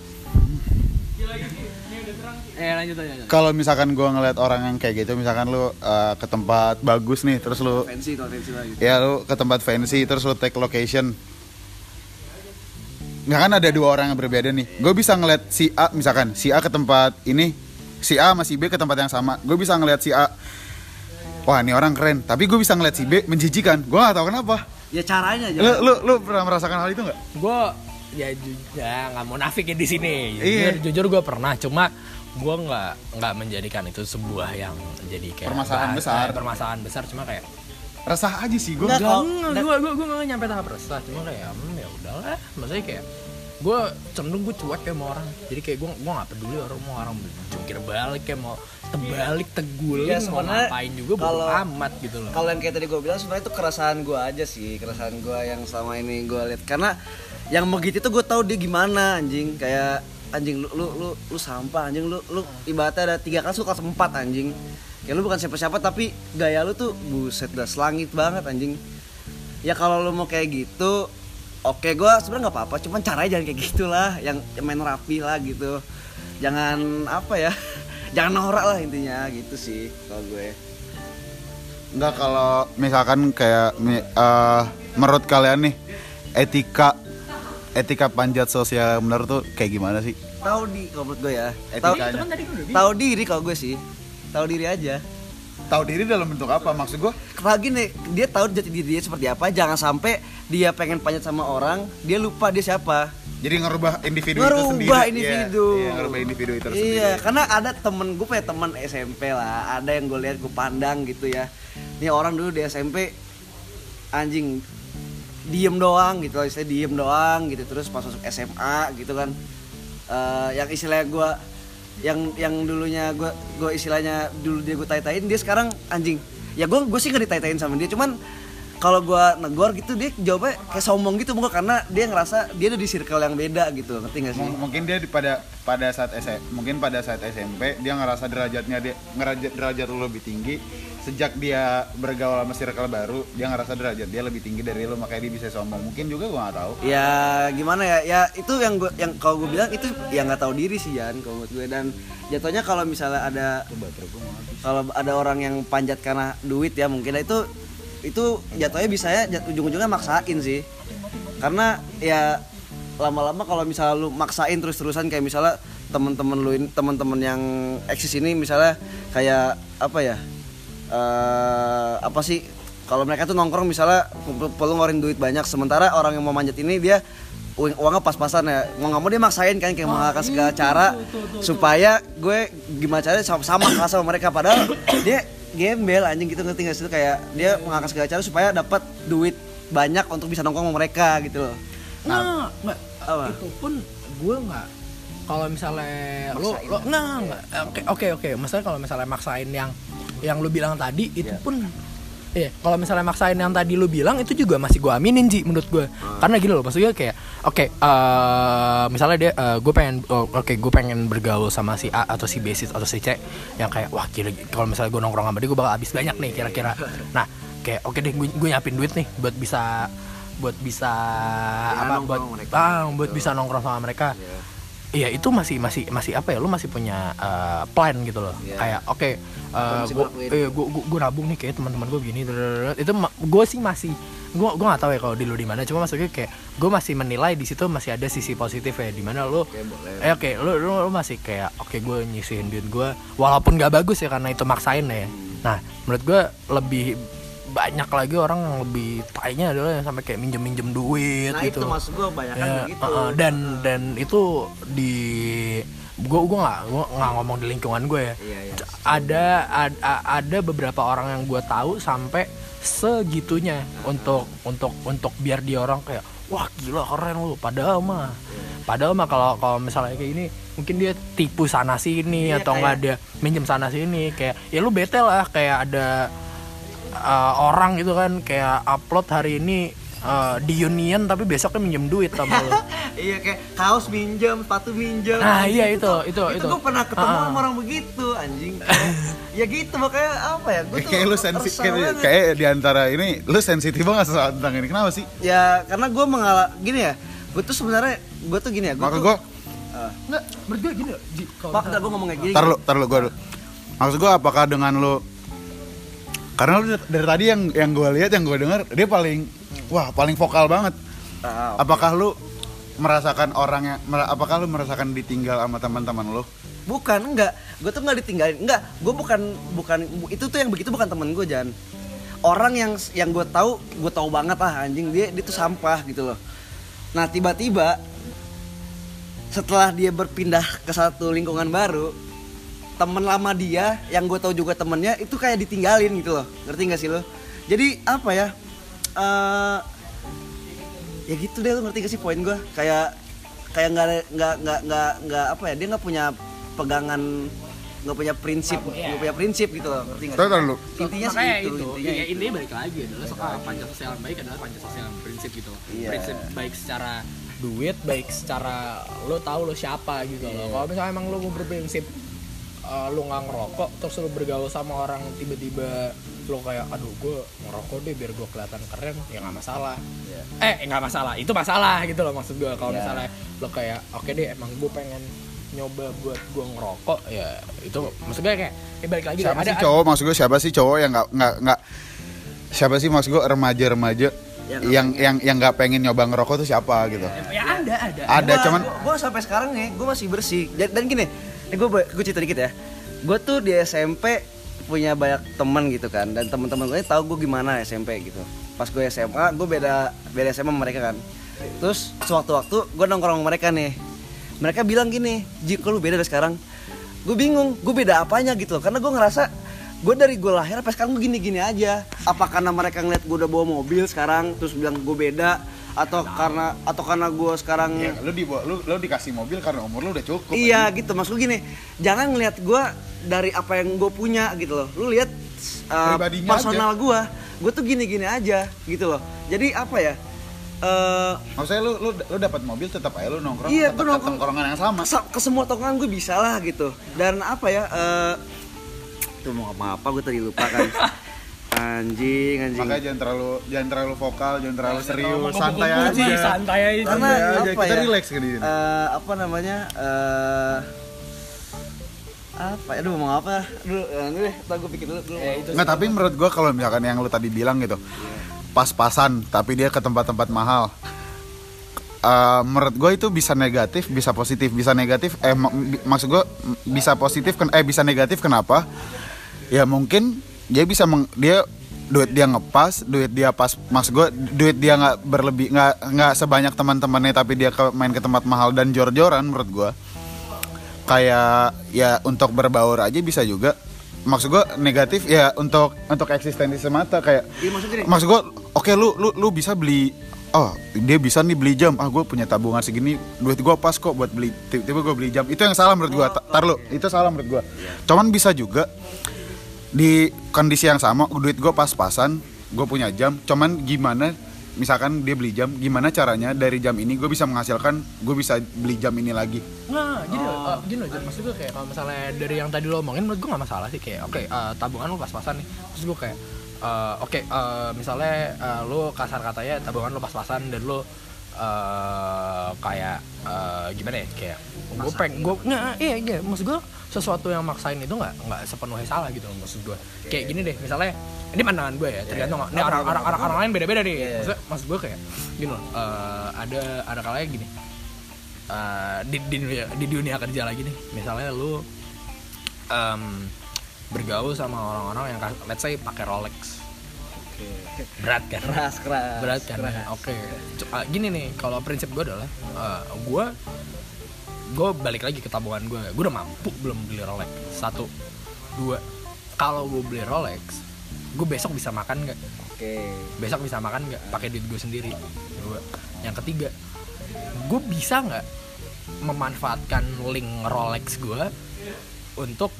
Speaker 4: eh lanjut aja lanjut.
Speaker 1: kalau misalkan gue ngeliat orang yang kayak gitu misalkan lu uh, ke tempat bagus nih terus lu
Speaker 2: fancy tuh fancy lagi.
Speaker 1: ya lu ke tempat fancy terus lu take location. Nggak kan ada dua orang yang berbeda nih. Gue bisa ngeliat si A misalkan si A ke tempat ini si A sama si B ke tempat yang sama. Gue bisa ngeliat si A wah ini orang keren. Tapi gue bisa ngeliat si B menjijikan. Gue nggak tahu kenapa.
Speaker 2: Ya caranya aja.
Speaker 1: lu lu lu pernah merasakan hal itu nggak?
Speaker 4: Gue ya ya nggak mau nafikin di sini
Speaker 1: Iya.
Speaker 4: jujur, jujur gue pernah cuma gue nggak nggak menjadikan itu sebuah yang jadi kayak
Speaker 1: Permasalahan besar.
Speaker 4: eh, permasalahan besar cuma kayak
Speaker 1: resah aja sih gue
Speaker 2: Nggak,
Speaker 4: gue gue gue nggak nyampe tahap resah, cuma kayak hmm, ya udahlah, maksudnya kayak gue cenderung gue cuek kayak sama orang, jadi kayak gue gue nggak peduli orang mau orang jungkir balik kayak mau terbalik teguling
Speaker 2: Ya,
Speaker 4: mau ngapain juga
Speaker 2: kalau-
Speaker 4: amat gitu loh.
Speaker 2: Kalau yang kayak tadi gue bilang sebenarnya itu keresahan gue aja sih, keresahan gue yang selama ini gue lihat karena yang begitu itu gue tahu dia gimana anjing. Kayak anjing lu lu lu, lu sampah anjing. Lu lu ibaratnya ada tiga kelas lu kelas empat anjing. Kayak lu bukan siapa-siapa tapi gaya lu tuh buset dah selangit banget anjing. Ya kalau lu mau kayak gitu oke gue sebenarnya nggak apa-apa. Cuman caranya jangan kayak gitulah yang, yang main rapi lah gitu. Jangan apa ya [laughs] jangan norak lah intinya gitu sih kalau gue.
Speaker 1: Enggak kalau misalkan kayak eh, menurut kalian nih etika etika panjat sosial bener tuh kayak gimana sih?
Speaker 2: tahu di kalau menurut gue ya tahu
Speaker 1: Etikanya.
Speaker 2: tahu diri kalau gue sih tahu diri aja
Speaker 1: Tahu diri dalam bentuk apa? Maksud gua
Speaker 2: Karena gini, dia tahu jati diri dia seperti apa jangan sampai dia pengen panjat sama orang dia lupa dia siapa
Speaker 1: jadi ngerubah individu itu
Speaker 2: Ngerubah
Speaker 1: sendiri. Iya,
Speaker 2: individu.
Speaker 1: Iya, ngerubah individu itu sendiri.
Speaker 2: Iya, karena ada temen gue punya teman SMP lah, ada yang gue lihat gue pandang gitu ya. Ini orang dulu di SMP anjing diem doang gitu, istilah diem doang gitu, terus pas masuk SMA gitu kan, eh, yang istilahnya gue yang yang dulunya gue gue istilahnya dulu dia gue tai-tain dia sekarang anjing. Ya gue gue sih nggak ditai-tain sama dia cuman kalau gue negor gitu dia jawabnya kayak sombong gitu mungkin karena dia ngerasa dia ada di circle yang beda gitu ngerti gak sih?
Speaker 1: M- mungkin dia di- pada pada saat SMP mungkin pada saat SMP dia ngerasa derajatnya dia ngerajat derajat lu lebih tinggi. Sejak dia bergaul sama circle baru dia ngerasa derajat dia lebih tinggi dari lu makanya dia bisa sombong. Mungkin juga gua nggak tahu.
Speaker 2: Ya gimana ya? Ya itu yang gue yang kalau gue bilang itu yang nggak tahu diri sih Jan kalau menurut gue. Dan jatuhnya kalau misalnya ada kalau ada orang yang panjat karena duit ya mungkin itu itu jatuhnya bisa ya jat- ujung-ujungnya maksain sih. Karena ya lama-lama kalau misalnya lu maksain terus-terusan kayak misalnya temen-temen lu ini temen-temen yang eksis ini misalnya kayak apa ya eh apa sih kalau mereka tuh nongkrong misalnya perlu- ngeluarin duit banyak sementara orang yang mau manjat ini dia uang- uangnya pas-pasan ya. Mau nggak mau dia maksain kan kayak mengalahkan segala cara supaya gue gimana caranya sama sama kelas sama mereka. Padahal dia gembel anjing gitu ngerti nggak sih kayak dia mengalahkan segala cara supaya dapat duit banyak untuk bisa nongkrong sama mereka gitu loh
Speaker 4: Nah, nggak.
Speaker 2: Apa?
Speaker 4: Itu pun gue nggak. Kalau misalnya lo,
Speaker 2: Maksain
Speaker 4: lo nggak nggak. Oke oke oke. Maksudnya kalau misalnya maksain yang yang lu bilang tadi itu
Speaker 2: Iya.
Speaker 4: pun Iya, kalau misalnya maksain yang tadi lu bilang itu juga masih gue aminin sih menurut gue. Karena gini loh, maksudnya kayak, oke, eh, misalnya dia, gue pengen, oh, oke, gue pengen bergaul sama si A atau si B atau si C, yang kayak, wah, kira kalau misalnya gue nongkrong sama dia, gue bakal habis banyak nih kira-kira. Nah, kayak, oke deh, gue, gue nyiapin duit nih buat bisa, buat bisa apa,
Speaker 2: nongkrong
Speaker 4: buat,
Speaker 2: mereka.
Speaker 4: ah, buat bisa nongkrong sama mereka. Iya itu masih masih masih apa ya lu masih punya eh, plan gitu loh
Speaker 2: Iya.
Speaker 4: kayak oke
Speaker 2: masih
Speaker 4: gue
Speaker 2: ngelakuin.
Speaker 4: eh, gue gue nabung nih kayak teman-teman gue gini drrrr. itu gue sih masih gue gue nggak tahu ya kalau di lu di mana cuma maksudnya kayak gue masih menilai di situ masih ada sisi positif ya di mana lu eh oke lu, lu lu masih kayak oke gue nyisihin duit gue walaupun gak bagus ya karena itu maksain ya nah menurut gue lebih banyak lagi orang yang lebih tainya adalah yang sampai kayak minjem minjem duit
Speaker 2: nah
Speaker 4: gitu.
Speaker 2: itu maksud gue banyak
Speaker 4: Ya,
Speaker 2: begitu
Speaker 4: uh-uh, dan dan itu di gue gue nggak gue nggak ngomong di lingkungan gue ya.
Speaker 2: Iya, iya.
Speaker 4: ada ada ada beberapa orang yang gue tahu sampai segitunya untuk untuk untuk biar dia orang kayak wah gila keren lu. Padahal mah padahal mah kalau kalau misalnya kayak ini mungkin dia tipu sana sini
Speaker 2: Iya,
Speaker 4: atau enggak dia minjem sana sini kayak ya lu bete lah kayak ada uh, orang gitu kan kayak upload hari ini uh, di Union tapi besoknya minjem duit sama lu [laughs]
Speaker 2: iya kayak kaos minjem sepatu minjem.
Speaker 4: Nah,
Speaker 2: Anjing,
Speaker 4: iya, itu, itu,
Speaker 2: itu
Speaker 4: itu.
Speaker 2: gue pernah ketemu
Speaker 4: Ah.
Speaker 2: sama orang begitu anjing. Kayak, [laughs] ya gitu makanya apa ya gue
Speaker 1: Eh, kayak lu sensitif kayak, kayak di antara ini lu sensitif banget soal tentang ini. Kenapa sih?
Speaker 2: Ya karena gue mengalah gini ya gue tuh sebenarnya gue tuh gini ya gue tuh
Speaker 1: gue
Speaker 4: Enggak, menurut gue gini loh, Ji, kalau
Speaker 2: gue ngomong kayak gini.
Speaker 1: Tar lu tar lu gue dulu. Maksud gue apakah dengan lu karena lu dari- tadi yang yang gue lihat yang gue dengar dia paling wah paling vokal banget.
Speaker 2: Ah,
Speaker 1: apakah lu merasakan orang yang apakah lu merasakan ditinggal sama teman-teman lu?
Speaker 2: Bukan enggak. Gue tuh nggak ditinggalin. Enggak gue bukan bukan itu tuh yang begitu bukan temen gue Jan. Orang yang yang gue tahu gue tahu banget ah anjing. Dia dia tuh sampah gitu loh. Nah tiba-tiba setelah dia berpindah ke satu lingkungan baru temen lama dia yang gue tahu juga temennya itu kayak ditinggalin gitu loh. Ngerti gak sih lo jadi apa ya eh ya gitu deh lo ngerti gak sih poin gue kayak kayak nggak nggak nggak nggak nggak apa ya dia nggak punya pegangan nggak punya prinsip nggak punya prinsip gitu loh ngerti nggak
Speaker 1: Tahu
Speaker 2: sih?
Speaker 1: tar lu.
Speaker 2: Intinya sih itu,
Speaker 4: itu,
Speaker 2: intinya
Speaker 4: ya,
Speaker 2: itu.
Speaker 4: intinya balik lagi adalah soal panjang sosial yang baik adalah panjang sosial yang prinsip gitu
Speaker 2: Iya.
Speaker 4: prinsip baik secara duit baik secara lo tahu lo siapa gitu loh.
Speaker 2: Iya.
Speaker 4: kalau misalnya emang lo mau berprinsip uh, lo nggak ngerokok terus lo bergaul sama orang tiba-tiba lo kayak aduh gue ngerokok deh biar gue kelihatan keren. Ya nggak masalah.
Speaker 2: Iya.
Speaker 4: eh nggak masalah. Itu masalah gitu loh maksud gue kalau
Speaker 2: Iya.
Speaker 4: misalnya lo kayak oke deh emang gue pengen nyoba buat gue ngerokok ya itu maksud gue kayak eh, balik lagi
Speaker 1: siapa
Speaker 4: ada
Speaker 1: sih cowok? Maksud gue siapa sih cowok yang nggak nggak nggak siapa sih maksud gue remaja-remaja
Speaker 2: Yang
Speaker 1: yang yang yang nggak pengen nyoba ngerokok tuh siapa gitu?
Speaker 4: Ya ada ada.
Speaker 1: Ada
Speaker 2: Gua-
Speaker 1: cuman
Speaker 2: gua, gua sampai sekarang nih gue masih bersih. Dan, dan gini ini gue gue cerita dikit ya. Gue tuh di SMP punya banyak teman gitu kan dan teman-teman gue tahu gue gimana SMP gitu. Pas gue SMA gue beda beda SMA sama mereka kan. Terus sewaktu-waktu gue nongkrong sama mereka nih. Mereka bilang gini lu beda dari sekarang? Gue bingung gue beda apanya gitu karena gue ngerasa gue dari gue lahir sampai sekarang gue gini-gini aja. Apa karena mereka ngeliat gue udah bawa mobil sekarang terus bilang gue beda atau karena atau karena gue sekarang
Speaker 1: ya, lu di lu lu dikasih mobil karena umur lu udah cukup
Speaker 2: Iya gitu maksud gini, jangan ngelihat gue dari apa yang gue punya gitu loh. Lu lihat uh,
Speaker 1: Pribadinya
Speaker 2: personal gue, gue tuh gini-gini aja gitu loh. Jadi apa ya? eh
Speaker 1: maksudnya lu lu lu dapat mobil tetap aja lu nongkrong
Speaker 2: Iya,
Speaker 1: tetap
Speaker 2: nongkrong.
Speaker 1: tongkrongan yang sama
Speaker 2: ke, ke semua tongkrongan gue bisa lah gitu. Dan apa ya? eh tuh mau apa apa gue tadi lupa kan. [laughs] anjing anjing.
Speaker 1: makanya jangan terlalu jangan terlalu vokal jangan terlalu serius
Speaker 4: ngomong
Speaker 1: santai aja
Speaker 4: santai aja
Speaker 2: Karena
Speaker 1: Santai aja,
Speaker 2: apa
Speaker 1: kita
Speaker 2: ya?
Speaker 1: relax ke di sini.
Speaker 2: Eh, apa namanya? eh apa? Aduh mau apa? Aduh, eh, dulu deh, gue pikir dulu. dulu.
Speaker 1: Nggak, tapi menurut gua kalau misalkan yang lu tadi bilang gitu pas-pasan tapi dia ke tempat-tempat mahal Eh, menurut gue itu bisa negatif bisa positif bisa negatif eh mak- maksud gue bisa positif eh bisa negatif kenapa ya mungkin dia bisa meng, dia duit dia ngepas duit dia pas maksud gue duit dia nggak berlebih nggak nggak sebanyak teman-temannya tapi dia ke, main ke tempat mahal dan jor-joran menurut gue kayak ya untuk berbaur aja bisa juga. Maksud gue negatif ya untuk untuk eksistensi semata kayak
Speaker 2: Iya, maksud
Speaker 1: gue oke lu lu lu bisa beli oh dia bisa nih beli jam ah gue punya tabungan segini duit gue pas kok buat beli tiba-tiba gue beli jam. Itu yang salah menurut gue tar lu itu salah menurut gue cuman bisa juga di kondisi yang sama duit gue pas-pasan gue punya jam. Cuman gimana misalkan dia beli jam gimana caranya dari jam ini gue bisa menghasilkan gue bisa beli jam ini lagi?
Speaker 4: Nah, gini loh, eh, gini loh, Jon. maksud gue kayak kalau misalnya dari yang tadi lo omongin menurut gue gak masalah sih. Kayak oke eh, tabungan lo pas-pasan nih. Terus gue kayak eh, oke eh, misalnya eh, lo kasar katanya tabungan lo pas-pasan dan lo eh kayak eh, gimana ya? Kayak gue peng gue nggak iya iya. Maksud gue sesuatu yang maksain itu nggak nggak sepenuhnya salah gitu loh maksud gue kayak gini deh misalnya ini pandangan gue ya tergantung ini orang orang orang orang lain beda beda nih maksud maksud gue kayak gini loh eh, ada ada kalanya gini. Eh, di, di dunia di dunia kerja lagi nih misalnya lu em, bergaul sama orang-orang yang let's say pakai Rolex. Berat kan?
Speaker 2: Keras keras.
Speaker 4: Berat kan oke. C- ah, gini nih kalau prinsip gue adalah gue gue balik lagi ke tabungan gue gue udah mampu belum beli Rolex? Satu. Dua. Kalau gue beli Rolex gue besok bisa makan nggak?
Speaker 2: Oke.
Speaker 4: Besok bisa makan nggak? Pakai duit gue sendiri. Dua. Yang ketiga gue bisa nggak memanfaatkan link Rolex gue untuk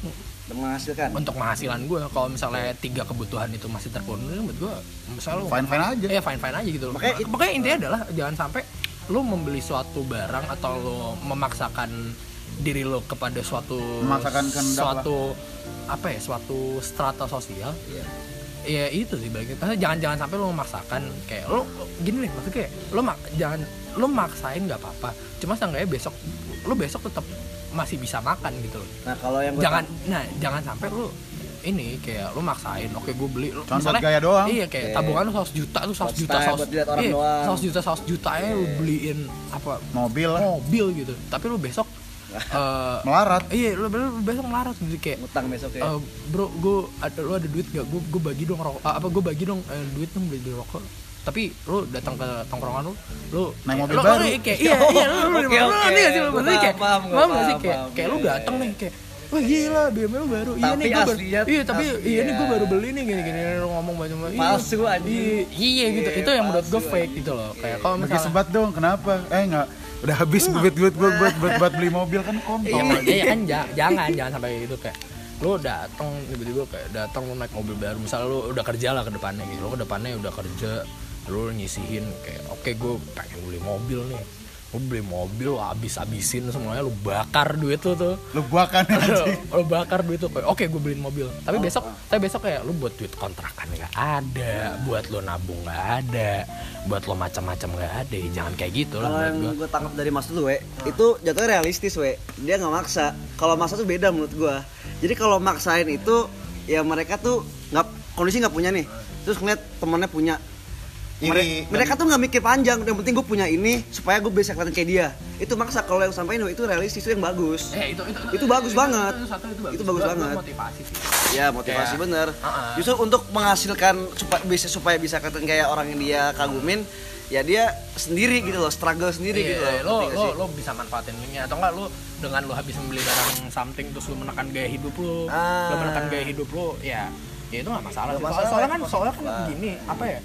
Speaker 2: menghasilkan?
Speaker 4: Untuk penghasilan gue kalau misalnya tiga kebutuhan itu masih terpenuhi menurut gue misalnya
Speaker 1: fine fine aja.
Speaker 4: Ya fine fine aja gitu loh.
Speaker 2: Makanya
Speaker 4: makanya, intinya adalah jangan sampai lo membeli suatu barang atau lo memaksakan diri lo kepada suatu
Speaker 1: Memaksakan lah.
Speaker 4: suatu apa ya suatu strata sosial
Speaker 2: Iya.
Speaker 4: ya itu sih bagi jangan jangan sampai lo memaksakan kayak lo gini nih maksudnya kayak lo mak jangan lo maksain nggak apa-apa cuma seenggaknya besok lo besok tetap masih bisa makan gitu loh
Speaker 2: nah kalau yang
Speaker 4: jangan nah jangan sampai lu ini kayak lu maksain oke gue beli lu
Speaker 1: Cuma buat gaya doang.
Speaker 4: iya kayak
Speaker 2: Oke.
Speaker 4: tabungan lu 100 juta tuh 100
Speaker 2: Buat
Speaker 4: juta
Speaker 2: style,
Speaker 4: 100
Speaker 2: buat dilihat orang
Speaker 4: iya,
Speaker 2: doang.
Speaker 4: 100 juta 100 juta ya lu beliin apa
Speaker 1: mobil lah
Speaker 4: mobil gitu tapi lu besok [laughs] eh
Speaker 1: melarat
Speaker 4: iya lu, lu besok melarat gitu kayak
Speaker 2: ngutang besok ya
Speaker 4: eh, bro gue ada lu ada duit gak gue gue bagi dong rokok ah, apa gue bagi dong eh, duit dong beli, rokok tapi lu datang ke tongkrongan lu lu
Speaker 1: Naik mobil
Speaker 4: lu,
Speaker 1: baru.
Speaker 4: lu, kayak [laughs] iya iya lu lu
Speaker 2: Oke,
Speaker 4: lu
Speaker 2: oke.
Speaker 4: ngerti gak sih lu
Speaker 2: Gua
Speaker 4: maksudnya kayak
Speaker 2: paham, gua
Speaker 4: paham gak sih
Speaker 2: paham,
Speaker 4: kayak
Speaker 2: paham.
Speaker 4: kayak lu
Speaker 2: Iya,
Speaker 4: datang
Speaker 2: iya.
Speaker 4: nih kayak Wah gila BMW baru. Iya nih gue baru Iya tapi
Speaker 2: asli,
Speaker 4: Iya nih gue
Speaker 2: iya.
Speaker 4: baru beli nih Gini-gini Lu ngomong macam-macam Iya.
Speaker 2: Palsu, anjing.
Speaker 4: Iya Iya gitu.
Speaker 2: Iya,
Speaker 4: Itu yang menurut gue fake gitu loh. Kayak kalau
Speaker 1: Bagi
Speaker 4: misalnya
Speaker 1: sebat dong kenapa? Eh nggak. Udah habis duit duit gue buat buat buat beli mobil kan
Speaker 4: Iya,
Speaker 1: kontol
Speaker 4: iya, iya kan ja- jangan jangan sampai gitu kayak lu datang tiba-tiba kayak datang lu naik mobil baru misalnya lu udah kerja lah ke depannya gitu. Lu ke depannya udah kerja lu nyisihin kayak oke gue pengen beli mobil nih lu beli mobil lu habis habisin semuanya lu bakar duit lu tuh
Speaker 1: Lu [laughs] anjing.
Speaker 4: lu bakar duit tuh oke gue beliin mobil tapi besok tapi besok kayak lu buat duit kontrakan nggak ada buat lu nabung nggak ada buat lo macam-macam nggak ada ya jangan kayak gitu lah
Speaker 2: Kalau yang
Speaker 4: gua
Speaker 2: gue tangkap dari Mas dulu, we, itu jatuhnya realistis, we. Dia nggak maksa. Kalau maksa tuh beda menurut gue. Jadi kalau maksain itu, ya mereka tuh nggak kondisi nggak punya nih. Terus ngeliat temennya punya.
Speaker 1: Ini,
Speaker 2: Mere- mereka tuh nggak mikir panjang. Yang penting gue punya ini supaya gue bisa kelihatan kayak dia. Itu maksa. Kalau yang sampaikan itu realistis itu yang bagus.
Speaker 4: Eh, itu, itu,
Speaker 2: Itu bagus banget.
Speaker 4: itu satu, itu bagus,
Speaker 2: Itu bagus banget.
Speaker 4: motivasi sih
Speaker 2: Ya motivasi
Speaker 4: Kayak-
Speaker 2: bener.
Speaker 4: Uh-uh.
Speaker 2: Justru untuk menghasilkan supaya bisa supaya bisa kelihatan kayak orang yang dia kagumin, ya dia sendiri gitu loh, struggle sendiri gitu
Speaker 4: Iya,
Speaker 2: loh.
Speaker 4: lo lo lo bisa manfaatin ini atau enggak lo dengan lo habis membeli barang something terus lo menekan gaya hidup lo
Speaker 2: Ah.
Speaker 4: lo menekan gaya hidup lo ya ya itu nggak masalah sih.
Speaker 2: masalah,
Speaker 4: Soalnya, kan soalnya kan gini apa ya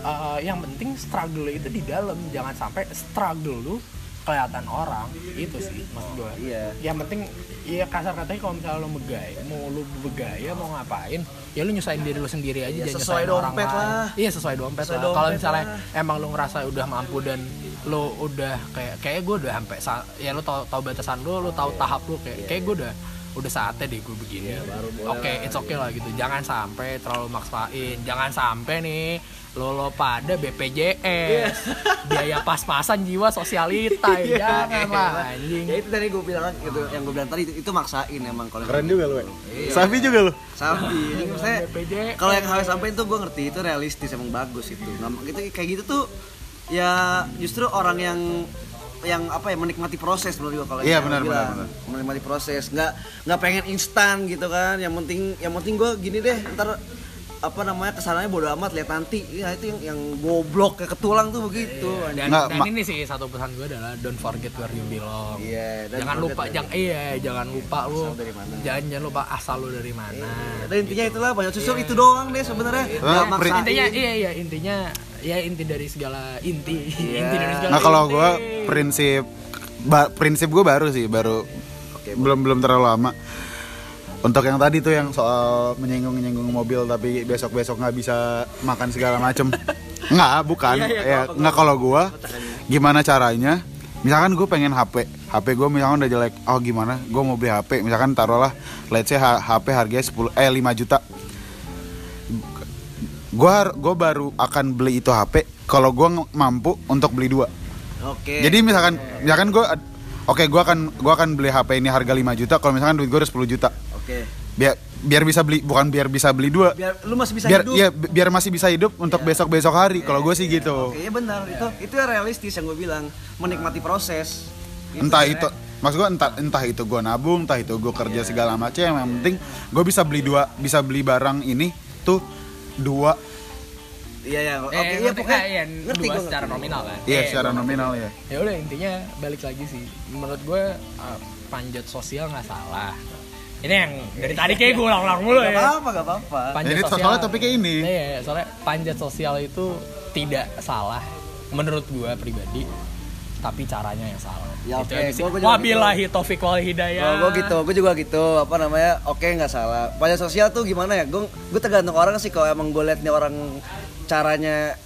Speaker 4: eh, yang penting struggle itu di dalam jangan sampai struggle lo kelihatan orang itu sih maksud gue
Speaker 2: Iya.
Speaker 4: yang penting ya kasar katanya kalau misalnya lo megaya mau lo begaya mau ngapain ya lo nyusahin diri lo sendiri aja
Speaker 2: Ya,
Speaker 4: jangan
Speaker 2: sesuai
Speaker 4: nyusahin orang
Speaker 2: dompet
Speaker 4: lain.
Speaker 2: lah.
Speaker 4: iya sesuai dompet
Speaker 2: Sesuai
Speaker 4: lah kalau
Speaker 2: dompet
Speaker 4: misalnya
Speaker 2: lah.
Speaker 4: emang lo ngerasa udah mampu dan lo udah kayak kayak gue udah sampai sa- ya lo tau tau batasan lo lo tau tahap lo kayak kayak gue udah udah saatnya deh gue begini. Oke it's okay lah gitu. Jangan sampai terlalu maksain. Jangan sampai nih lo lo pada BPJS biaya pas-pasan jiwa sosialita [laughs] ya jangan lah anjing.
Speaker 2: Ya itu tadi gue bilang gitu, yang gue bilang tadi itu, itu maksain emang kalau
Speaker 1: Keren juga lu. Safi juga lu.
Speaker 2: Sapi, [laughs] maksudnya
Speaker 4: BPJS.
Speaker 2: kalau yang harus sampai itu gue ngerti itu realistis emang bagus itu. Nggak, gitu kayak gitu tuh ya justru orang yang yang apa ya menikmati proses menurut gue kalau
Speaker 1: Iya, benar, benar, benar.
Speaker 2: menikmati proses. Nggak nggak pengen instan gitu kan. Yang penting yang penting gue gini deh ntar apa namanya ke sananya bodo amat lihat nanti. Ya itu yang yang goblok ke ketulang tuh begitu
Speaker 4: dan,
Speaker 1: Nggak,
Speaker 4: dan ini sih satu pesan gue adalah don't forget where you belong.
Speaker 2: Iya, dan
Speaker 4: jangan lupa jangan iya jangan lupa lu
Speaker 2: Asal dari mana.
Speaker 4: jangan jangan lupa asal lu dari mana
Speaker 2: dan intinya itulah banyak susul itu doang deh sebenarnya. Maksain.
Speaker 4: intinya iya iya intinya ya inti dari segala inti
Speaker 2: Iya. [laughs]
Speaker 4: inti dari segala
Speaker 1: Nah kalau gue prinsip ba- prinsip gue baru sih baru belum belum terlalu lama. Untuk yang tadi tuh yang soal menyinggung menyinggung mobil tapi besok besok nggak bisa makan segala macem. [laughs] Nggak bukan.
Speaker 2: Iya, iya,
Speaker 1: ya
Speaker 2: kalau-
Speaker 1: nggak kalau gue gimana caranya? Misalkan gue pengen HP, HP gue misalkan udah jelek, oh gimana? Gue mau beli HP, misalkan taruhlah, let's say H- HP harganya 10 eh 5 juta. Gue gue baru akan beli itu HP kalau gue mampu untuk beli dua.
Speaker 2: oke
Speaker 1: Jadi misalkan misalkan gue oke gue akan gua akan beli HP ini harga 5 juta kalau misalkan duit gue udah 10 juta.
Speaker 2: oke
Speaker 1: Biar biar bisa beli bukan biar bisa beli dua.
Speaker 2: biar lu masih bisa
Speaker 1: biar
Speaker 2: hidup
Speaker 1: iya bi- biar masih bisa hidup untuk besok-besok hari. Kalau gue sih gitu.
Speaker 2: Oke, iya benar. Itu itu yang realistis yang gue bilang, menikmati proses. Gitu
Speaker 1: Entah
Speaker 2: sebenarnya.
Speaker 1: itu maksud gue entah entah itu gue nabung, entah itu gue kerja segala macam yang penting gue bisa beli dua bisa beli barang ini tuh dua.
Speaker 2: Iya ya. Oke,
Speaker 4: eh,
Speaker 2: iya pokoknya
Speaker 4: ah, iya,
Speaker 2: ngerti
Speaker 4: dua
Speaker 2: gue
Speaker 4: secara nominal kan?
Speaker 1: Iya
Speaker 4: Eh,
Speaker 1: secara nominal ya.
Speaker 4: ya udah intinya balik lagi sih. Menurut gue uh, panjat sosial nggak salah. Ini yang dari tadi kayak gue ulang-ulang mulu
Speaker 2: Gak
Speaker 4: ya.
Speaker 2: apa-apa, gak apa-apa.
Speaker 4: panjat
Speaker 1: Jadi
Speaker 4: sosial
Speaker 1: soalnya topiknya ini.
Speaker 4: Iya, iya, soalnya panjat sosial itu tidak salah menurut gua pribadi tapi caranya yang salah
Speaker 2: Ya,
Speaker 4: Itu
Speaker 2: oke, gua- gua juga
Speaker 4: wabillahi taufik wal hidayah
Speaker 2: Kalau gue gitu, gue juga gitu. Apa namanya? Oke, nggak salah. Pajak sosial tuh gimana ya? Gue gue tergantung orang sih. Kalau emang gue nih orang caranya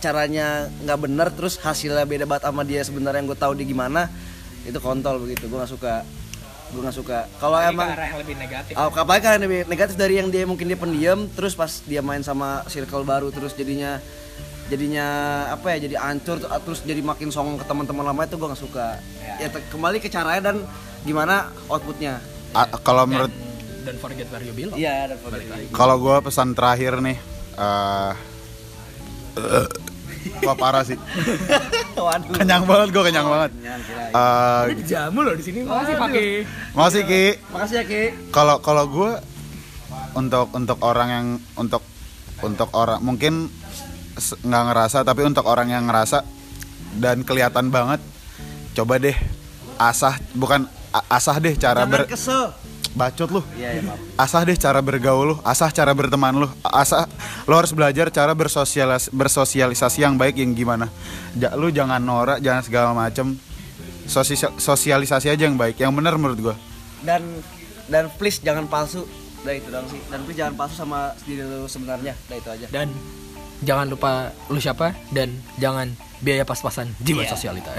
Speaker 2: caranya nggak bener, terus hasilnya beda banget sama dia sebenarnya yang gue tahu dia gimana, itu kontol begitu. Gue nggak suka. Gue nggak suka. Kalau
Speaker 4: ke
Speaker 2: emang
Speaker 4: arah yang lebih negatif
Speaker 2: Oh, apalagi kan lebih negatif dari yang dia mungkin dia pendiam terus pas dia main sama circle baru terus jadinya jadinya apa ya jadi ancur terus jadi makin songong ke teman-teman lama itu gue nggak suka. Ya. Te- kembali ke caranya dan gimana outputnya.
Speaker 1: A- kalau menurut
Speaker 4: dan forget where you belong.
Speaker 2: Iya dan balik lagi.
Speaker 1: Kalau gue pesan terakhir nih, eh [laughs] wah parah sih,
Speaker 2: waduh.
Speaker 1: Kenyang banget gue kenyang banget.
Speaker 2: Kenyang, kirain.
Speaker 1: Eh,
Speaker 4: jamu loh di sini. Makasih pakai
Speaker 1: masih ki,
Speaker 2: makasih ya ki.
Speaker 1: Kalau kalau gue untuk untuk orang yang untuk untuk orang mungkin nggak ngerasa tapi untuk orang yang ngerasa dan kelihatan banget, coba deh asah bukan asah deh cara
Speaker 2: jangan
Speaker 1: ber
Speaker 2: kesel.
Speaker 1: Bacot lu.
Speaker 2: Iya ya maaf.
Speaker 1: Asah deh cara bergaul lu, asah cara berteman lu, asah lo harus belajar cara bersosialis bersosialisasi yang baik yang gimana. Ja, lu jangan norak, jangan segala macem. Sosi- sosialisasi aja yang baik, yang benar menurut gua.
Speaker 2: dan dan please jangan palsu. Udah itu dong sih. Dan please jangan palsu sama diri lu sebenarnya. Udah itu aja.
Speaker 4: Dan jangan lupa lu siapa dan jangan biaya pas-pasan jiwa yeah. sosialita.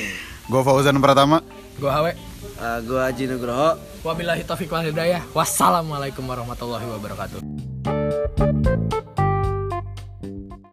Speaker 4: [laughs]
Speaker 1: gua Fauzan Pratama.
Speaker 4: Gua Hawe.
Speaker 2: Uh, gua Haji Nugroho.
Speaker 4: Wabillahi taufiq wal hidayah. Wassalamualaikum warahmatullahi wabarakatuh.